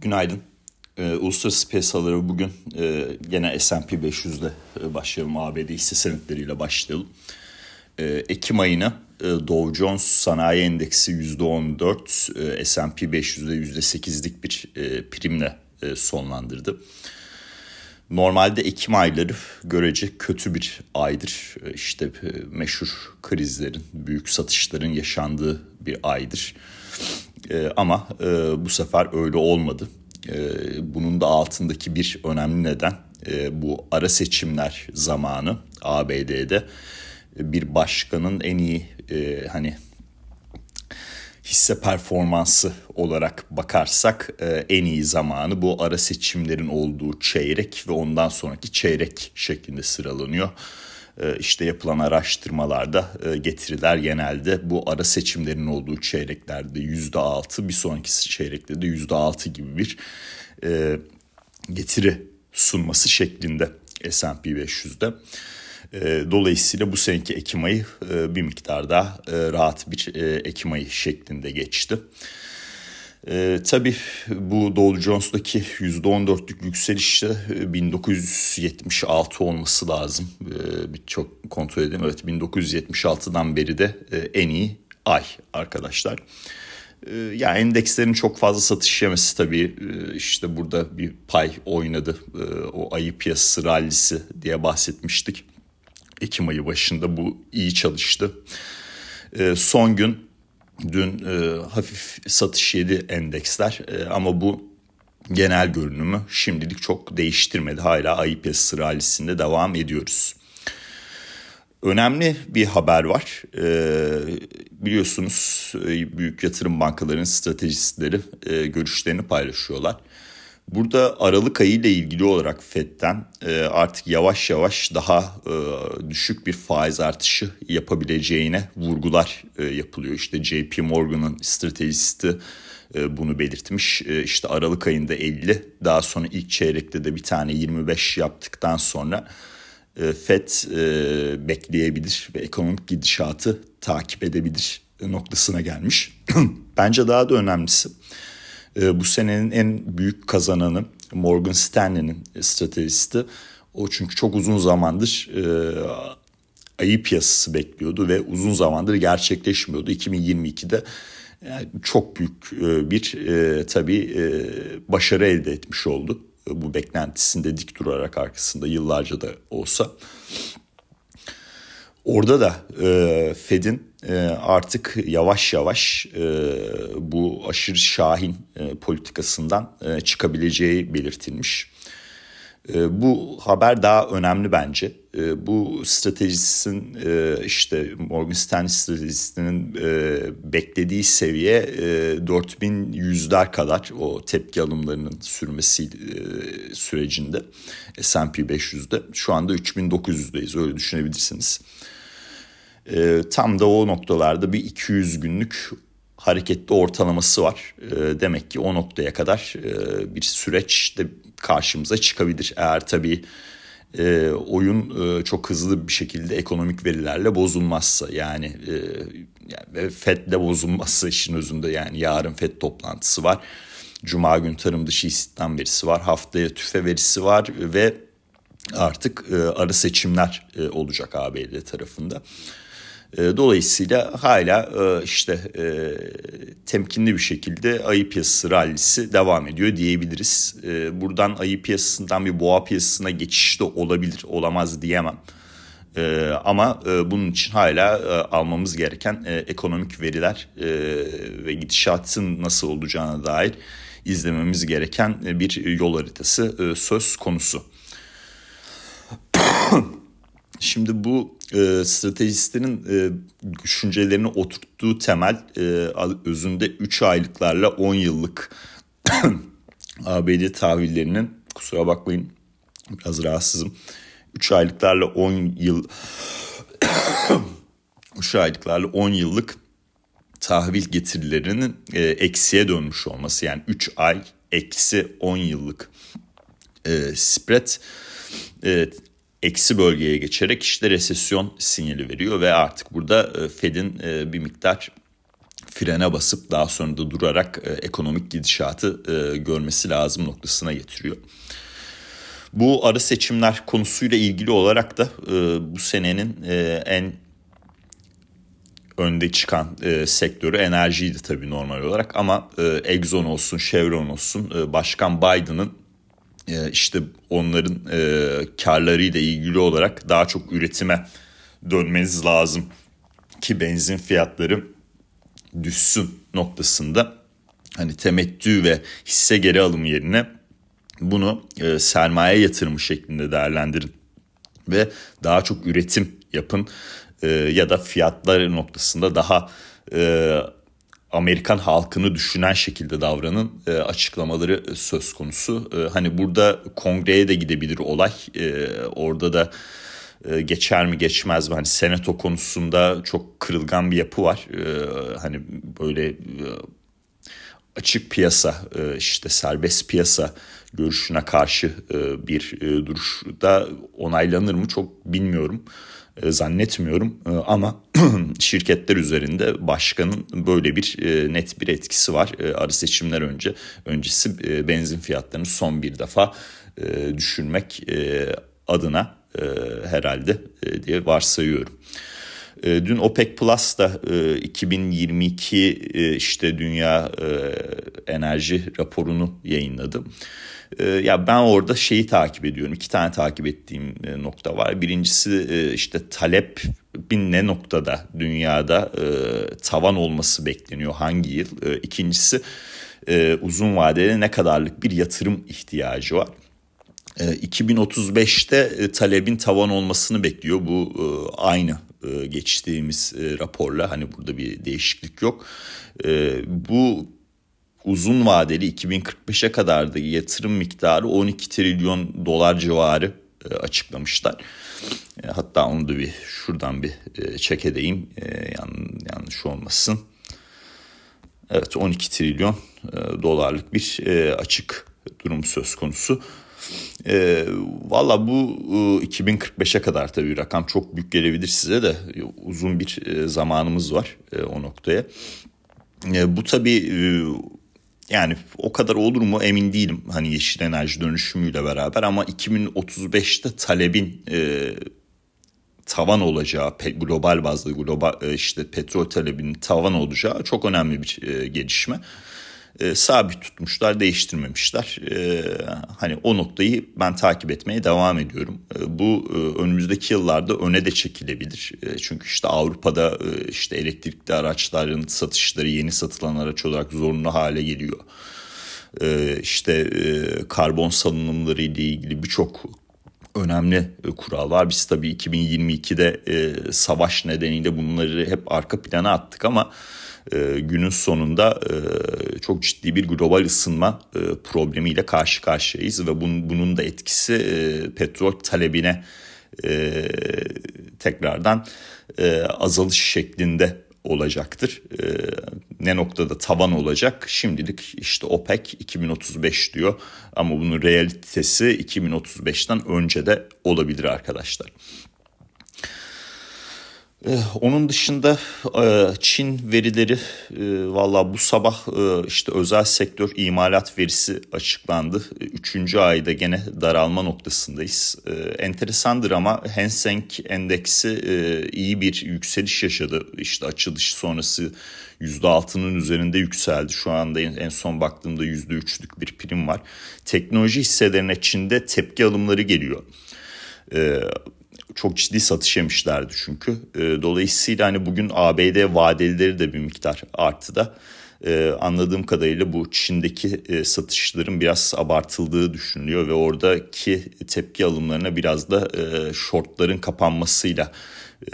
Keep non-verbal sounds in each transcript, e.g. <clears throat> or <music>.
Günaydın. Ee, Uluslararası piyasaları bugün e, gene S&P 500'de e, başlayalım. ABD hisse senetleriyle başlayalım. E, Ekim ayına e, Dow Jones Sanayi Endeksi %14, e, S&P 500'de %8'lik bir e, primle e, sonlandırdı. Normalde Ekim ayları görece kötü bir aydır. E, işte e, meşhur krizlerin, büyük satışların yaşandığı bir aydır. E, ama e, bu sefer öyle olmadı. E, bunun da altındaki bir önemli neden e, bu ara seçimler zamanı ABD'de bir başkanın en iyi e, hani hisse performansı olarak bakarsak e, en iyi zamanı bu ara seçimlerin olduğu çeyrek ve ondan sonraki çeyrek şeklinde sıralanıyor. E, işte yapılan araştırmalarda e, getiriler genelde bu ara seçimlerin olduğu çeyreklerde yüzde altı bir sonraki çeyrekte de yüzde altı gibi bir e, getiri sunması şeklinde S&P 500'de. Dolayısıyla bu seneki Ekim ayı bir miktar daha rahat bir Ekim ayı şeklinde geçti. E, tabii bu Dow Jones'daki %14'lük yükselişte 1976 olması lazım. E, çok kontrol edeyim. Evet 1976'dan beri de e, en iyi ay arkadaşlar. E, yani endekslerin çok fazla satış yemesi tabii e, işte burada bir pay oynadı. E, o ayı piyasası rallisi diye bahsetmiştik. Ekim ayı başında bu iyi çalıştı. E, son gün Dün e, hafif satış yedi endeksler e, ama bu genel görünümü şimdilik çok değiştirmedi. Hala piyasası rallisinde devam ediyoruz. Önemli bir haber var. Ee, biliyorsunuz e, büyük yatırım bankalarının stratejistleri e, görüşlerini paylaşıyorlar. Burada Aralık ayı ile ilgili olarak FED'den e, artık yavaş yavaş daha e, düşük bir faiz artışı yapabileceğine vurgular e, yapılıyor. İşte JP Morgan'ın stratejisti bunu belirtmiş. İşte Aralık ayında 50 daha sonra ilk çeyrekte de bir tane 25 yaptıktan sonra FED bekleyebilir ve ekonomik gidişatı takip edebilir noktasına gelmiş. <clears throat> Bence daha da önemlisi bu senenin en büyük kazananı Morgan Stanley'nin stratejisti. O çünkü çok uzun zamandır e, ayı piyasası bekliyordu ve uzun zamandır gerçekleşmiyordu. 2022'de yani çok büyük e, bir e, tabii e, başarı elde etmiş oldu. E, bu beklentisinde dik durarak arkasında yıllarca da olsa. Orada da e, Fed'in e, artık yavaş yavaş e, bu aşırı şahin e, politikasından e, çıkabileceği belirtilmiş. E, bu haber daha önemli bence. E, bu stratejistin e, işte Morgan Stanley stratejisinin e, beklediği seviye e, 4100'ler kadar o tepki alımlarının sürmesi e, sürecinde S&P 500'de. Şu anda 3900'deyiz öyle düşünebilirsiniz. E, tam da o noktalarda bir 200 günlük hareketli ortalaması var. E, demek ki o noktaya kadar e, bir süreç de karşımıza çıkabilir. Eğer tabii e, oyun e, çok hızlı bir şekilde ekonomik verilerle bozulmazsa yani, e, yani FED'le bozulmazsa işin özünde yani yarın FED toplantısı var. Cuma gün tarım dışı istihdam verisi var. Haftaya tüfe verisi var ve artık e, arı seçimler e, olacak ABD tarafında. E, dolayısıyla hala e, işte e, temkinli bir şekilde ayı piyasası rallisi devam ediyor diyebiliriz. Buradan ayı piyasasından bir boğa piyasasına geçiş de olabilir, olamaz diyemem. Ama bunun için hala almamız gereken ekonomik veriler ve gidişatın nasıl olacağına dair izlememiz gereken bir yol haritası söz konusu. Şimdi bu e, stratejistlerin e, düşüncelerini oturttuğu temel e, özünde 3 aylıklarla 10 yıllık <clears throat> ABD tahvillerinin kusura bakmayın biraz rahatsızım. 3 aylıklarla 10 yıl <clears throat> 3 aylıklarla 10 yıllık tahvil getirilerinin e, eksiye dönmüş olması yani 3 ay eksi 10 yıllık e, spread e, eksi bölgeye geçerek işte resesyon sinyali veriyor ve artık burada e, Fed'in e, bir miktar frene basıp daha sonra da durarak e, ekonomik gidişatı görmesi lazım noktasına getiriyor. Bu ara seçimler konusuyla ilgili olarak da bu senenin en önde çıkan e, sektörü enerjiydi tabii normal olarak ama e, Exxon olsun, Chevron olsun, e, Başkan Biden'ın işte onların e, karlarıyla ilgili olarak daha çok üretime dönmeniz lazım ki benzin fiyatları düşsün noktasında. Hani temettü ve hisse geri alım yerine bunu e, sermaye yatırımı şeklinde değerlendirin ve daha çok üretim yapın e, ya da fiyatlar noktasında daha e, Amerikan halkını düşünen şekilde davranın e, açıklamaları söz konusu. E, hani burada kongreye de gidebilir olay. E, orada da e, geçer mi geçmez mi? Hani senato konusunda çok kırılgan bir yapı var. E, hani böyle e, açık piyasa e, işte serbest piyasa görüşüne karşı e, bir e, duruşda onaylanır mı çok bilmiyorum. E, zannetmiyorum e, ama <clears throat> şirketler üzerinde başkanın böyle bir e, net bir etkisi var. Arı seçimler önce öncesi benzin fiyatlarını son bir defa düşürmek adına herhalde diye varsayıyorum. Dün OPEC Plus da 2022 işte dünya enerji raporunu yayınladı. Ee, ya ben orada şeyi takip ediyorum. İki tane takip ettiğim e, nokta var. Birincisi e, işte talep bin ne noktada dünyada e, tavan olması bekleniyor hangi yıl. İkincisi uzun vadede ne kadarlık bir yatırım ihtiyacı var. 2035'te talebin tavan olmasını bekliyor. Bu aynı geçtiğimiz raporla hani burada bir değişiklik yok. Bu uzun vadeli 2045'e kadar da yatırım miktarı 12 trilyon dolar civarı e, açıklamışlar. E, hatta onu da bir şuradan bir e, çek edeyim yanlış olmasın. Evet 12 trilyon dolarlık bir açık durum söz konusu. E, Valla bu 2045'e kadar tabii rakam çok büyük gelebilir size de uzun bir zamanımız var o noktaya. bu tabii yani o kadar olur mu emin değilim hani yeşil enerji dönüşümüyle beraber ama 2035'te talebin e, tavan olacağı global bazda global e, işte petrol talebinin tavan olacağı çok önemli bir e, gelişme e, sabit tutmuşlar, değiştirmemişler. E, hani o noktayı ben takip etmeye devam ediyorum. E, bu e, önümüzdeki yıllarda öne de çekilebilir. E, çünkü işte Avrupa'da e, işte elektrikli araçların satışları yeni satılan araç olarak zorunlu hale geliyor. E, işte e, karbon salınımları ile ilgili birçok önemli e, kural var. Biz tabii 2022'de e, savaş nedeniyle bunları hep arka plana attık ama e, günün sonunda e, çok ciddi bir global ısınma e, problemiyle karşı karşıyayız ve bunun, bunun da etkisi e, petrol talebine e, tekrardan e, azalış şeklinde olacaktır. E, ne noktada tavan olacak? Şimdilik işte OPEC 2035 diyor ama bunun realitesi 2035'ten önce de olabilir arkadaşlar. Eh, onun dışında eh, Çin verileri eh, valla bu sabah işte özel sektör imalat verisi açıklandı. Üçüncü ayda gene daralma noktasındayız. Enteresandır ama Hang Seng endeksi iyi bir yükseliş yaşadı. İşte açılış sonrası %6'nın üzerinde yükseldi. Şu anda en son baktığımda %3'lük bir prim var. Teknoloji hisselerine Çin'de tepki alımları geliyor çok ciddi satış yemişlerdi çünkü. E, dolayısıyla hani bugün ABD vadelileri de bir miktar arttı da e, anladığım kadarıyla bu Çin'deki e, satışların biraz abartıldığı düşünülüyor ve oradaki tepki alımlarına biraz da e, shortların kapanmasıyla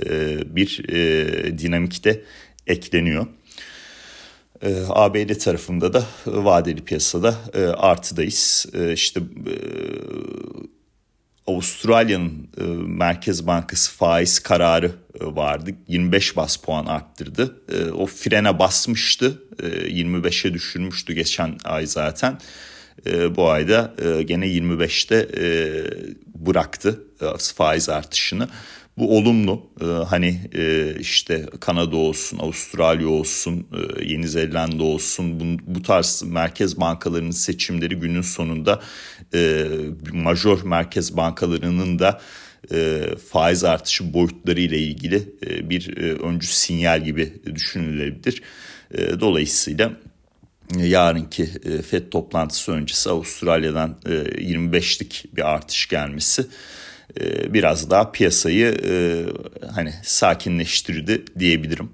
e, bir e, dinamikte ekleniyor. E, ABD tarafında da vadeli piyasada e, artıdayız. E, işte e, Avustralya'nın e, Merkez Bankası faiz kararı e, vardı. 25 bas puan arttırdı. E, o frene basmıştı. E, 25'e düşürmüştü geçen ay zaten. E, bu ayda e, gene 25'te e, bıraktı e, faiz artışını. Bu olumlu. Ee, hani e, işte Kanada olsun, Avustralya olsun, e, Yeni Zelanda olsun bu, tarz merkez bankalarının seçimleri günün sonunda e, major merkez bankalarının da e, faiz artışı boyutları ile ilgili bir öncü sinyal gibi düşünülebilir. Dolayısıyla yarınki FED toplantısı öncesi Avustralya'dan e, 25'lik bir artış gelmesi e, biraz daha piyasayı e, hani sakinleştirdi diyebilirim.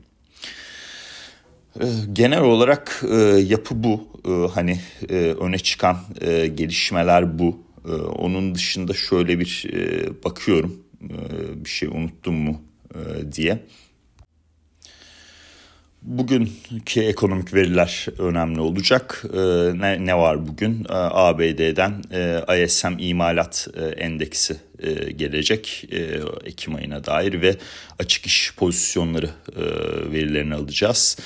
E, genel olarak e, yapı bu. E, hani e, öne çıkan gelişmeler bu. Onun dışında şöyle bir bakıyorum. Bir şey unuttum mu e, diye. Bugünkü ekonomik veriler önemli olacak. Ee, ne, ne var bugün? Ee, ABD'den e, ISM imalat e, endeksi e, gelecek Ekim ayına dair ve açık iş pozisyonları verilerini alacağız.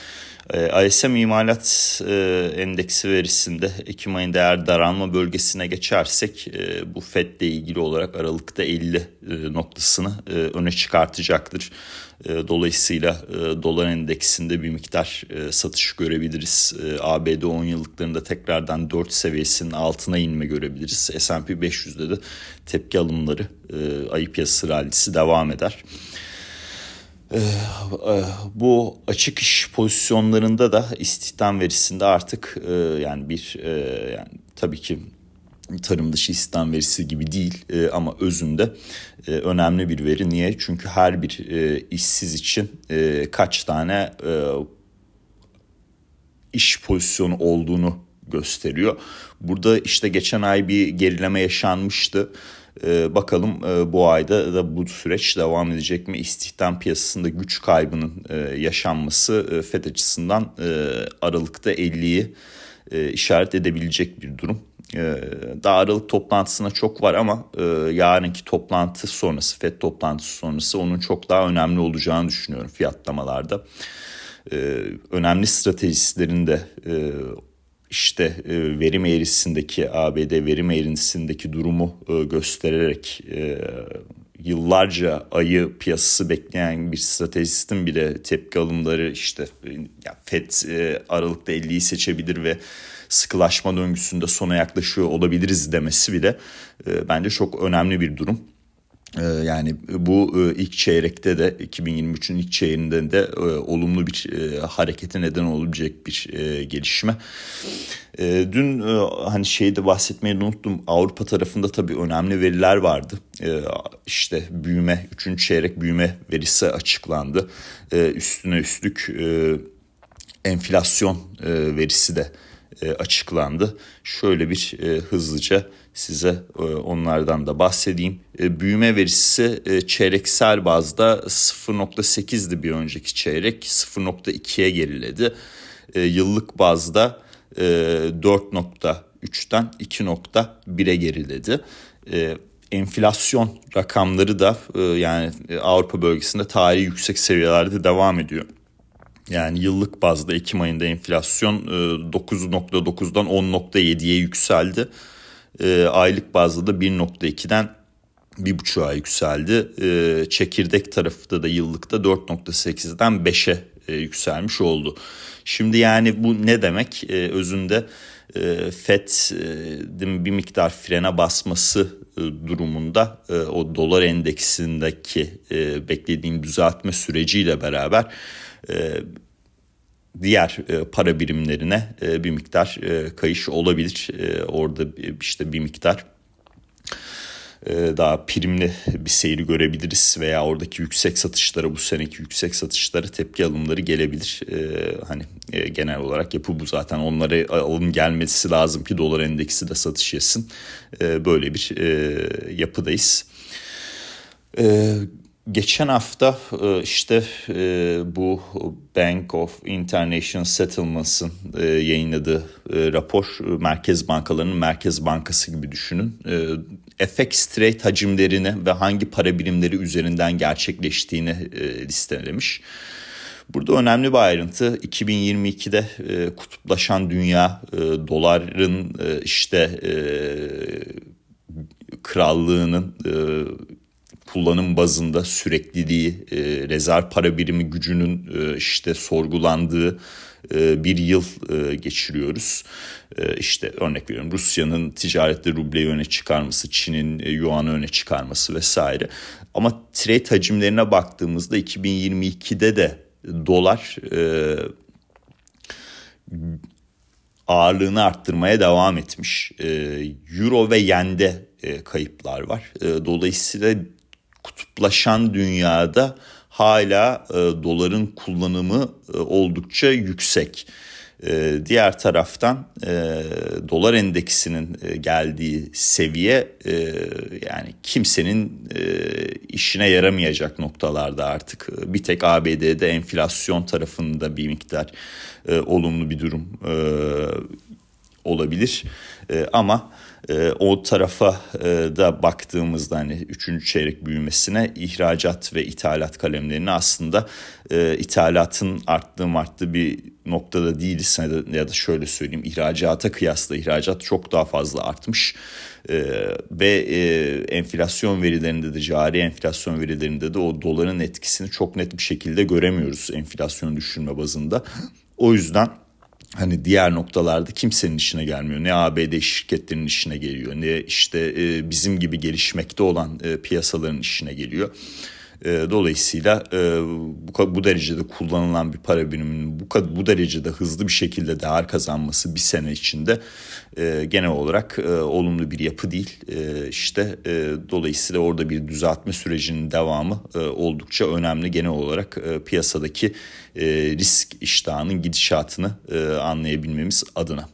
ISM imalat endeksi verisinde Ekim ayında eğer daralma bölgesine geçersek bu FED ile ilgili olarak Aralık'ta 50 noktasını öne çıkartacaktır. E, dolayısıyla e, dolar endeksinde bir miktar e, satış görebiliriz. ABD 10 yıllıklarında tekrardan 4 seviyesinin altına inme görebiliriz. S&P 500'de de tepki alımları ayı piyasası rallisi devam eder. Bu açık iş pozisyonlarında da istihdam verisinde artık yani bir yani tabii ki tarım dışı istihdam verisi gibi değil ama özünde önemli bir veri. Niye? Çünkü her bir işsiz için kaç tane iş pozisyonu olduğunu gösteriyor. Burada işte geçen ay bir gerileme yaşanmıştı. Ee, bakalım e, bu ayda da bu süreç devam edecek mi? İstihdam piyasasında güç kaybının e, yaşanması e, FED açısından e, Aralık'ta 50'yi e, işaret edebilecek bir durum. Ee, daha Aralık toplantısına çok var ama e, yarınki toplantı sonrası, FED toplantısı sonrası onun çok daha önemli olacağını düşünüyorum fiyatlamalarda. Ee, önemli stratejistlerin de e, işte e, verim eğrisindeki ABD verim eğrisindeki durumu göstererek yıllarca ayı piyasası bekleyen bir stratejistin bile tepki alımları işte ya FED Aralık'ta 50'yi seçebilir ve sıkılaşma döngüsünde sona yaklaşıyor olabiliriz demesi bile e, bence çok önemli bir durum. E, yani bu e, ilk çeyrekte de 2023'ün ilk çeyreğinde de e, olumlu bir harekete neden olabilecek bir gelişme. Dün hani şeyde bahsetmeyi unuttum. Avrupa tarafında tabii önemli veriler vardı. İşte büyüme, 3. çeyrek büyüme verisi açıklandı. Üstüne üstlük enflasyon verisi de e, açıklandı. Şöyle bir e, hızlıca size e, onlardan da bahsedeyim. büyüme verisi çeyreksel bazda 0.8'di bir önceki çeyrek 0.2'ye geriledi. yıllık bazda 4.3'ten 2.1'e geriledi. enflasyon rakamları da yani Avrupa bölgesinde tarihi yüksek seviyelerde devam ediyor. Yani yıllık bazda Ekim ayında enflasyon 9.9'dan e, 10.7'ye yükseldi. E, aylık bazda da 1.2'den bir buçuğa yükseldi. E, çekirdek tarafı da yıllıkta 4.8'den 5'e yükselmiş oldu. Şimdi yani bu ne demek? Özünde FED'in bir miktar frene basması durumunda o dolar endeksindeki beklediğim düzeltme süreciyle beraber e, diğer e, para birimlerine e, bir miktar kayış olabilir. Orada işte bir miktar daha primli bir seyri görebiliriz veya oradaki yüksek satışlara bu seneki yüksek satışlara tepki alımları gelebilir. hani genel olarak yapı bu zaten onlara alım gelmesi lazım ki dolar endeksi de satış yesin. böyle bir yapıdayız. Geçen hafta e, işte e, bu Bank of International Settlements'ın e, yayınladığı rapor merkez bankalarının merkez bankası gibi düşünün. FX trade hacimlerini ve hangi para birimleri üzerinden gerçekleştiğini listelemiş. Burada önemli bir ayrıntı 2022'de kutuplaşan dünya doların işte krallığının kullanım bazında sürekliliği, e, rezerv para birimi gücünün e, işte sorgulandığı e, bir yıl e, geçiriyoruz. E, işte örnek veriyorum Rusya'nın ticarette rubleyi öne çıkarması, Çin'in yuanı öne çıkarması vesaire. Ama trade hacimlerine baktığımızda 2022'de de dolar ağırlığını arttırmaya devam etmiş. Euro ve yende kayıplar var. Dolayısıyla kutuplaşan dünyada hala e, doların kullanımı e, oldukça yüksek. E, diğer taraftan e, dolar endeksinin e, geldiği seviye e, yani kimsenin e, işine yaramayacak noktalarda artık bir tek ABD'de enflasyon tarafında bir miktar e, olumlu bir durum e, olabilir e, ama e, o tarafa e, da baktığımızda hani 3. çeyrek büyümesine ihracat ve ithalat kalemlerini aslında e, ithalatın arttığı arttığı bir noktada değiliz ya da şöyle söyleyeyim ihracata kıyasla ihracat çok daha fazla artmış. Ee, ve e, enflasyon verilerinde de cari enflasyon verilerinde de o doların etkisini çok net bir şekilde göremiyoruz enflasyon düşürme bazında. O yüzden hani diğer noktalarda kimsenin işine gelmiyor. Ne ABD şirketlerinin işine geliyor ne işte e, bizim gibi gelişmekte olan e, piyasaların işine geliyor. E, dolayısıyla e, bu, bu derecede kullanılan bir para biriminin bu, bu derecede hızlı bir şekilde değer kazanması bir sene içinde e, genel olarak e, olumlu bir yapı değil. İşte dolayısıyla orada bir düzeltme sürecinin devamı oldukça önemli. Genel olarak piyasadaki risk iştahının gidişatını anlayabilmemiz adına.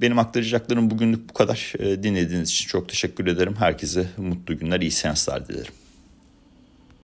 Benim aktaracaklarım bugünlük bu kadar. Dinlediğiniz için çok teşekkür ederim. Herkese mutlu günler, iyi seanslar dilerim.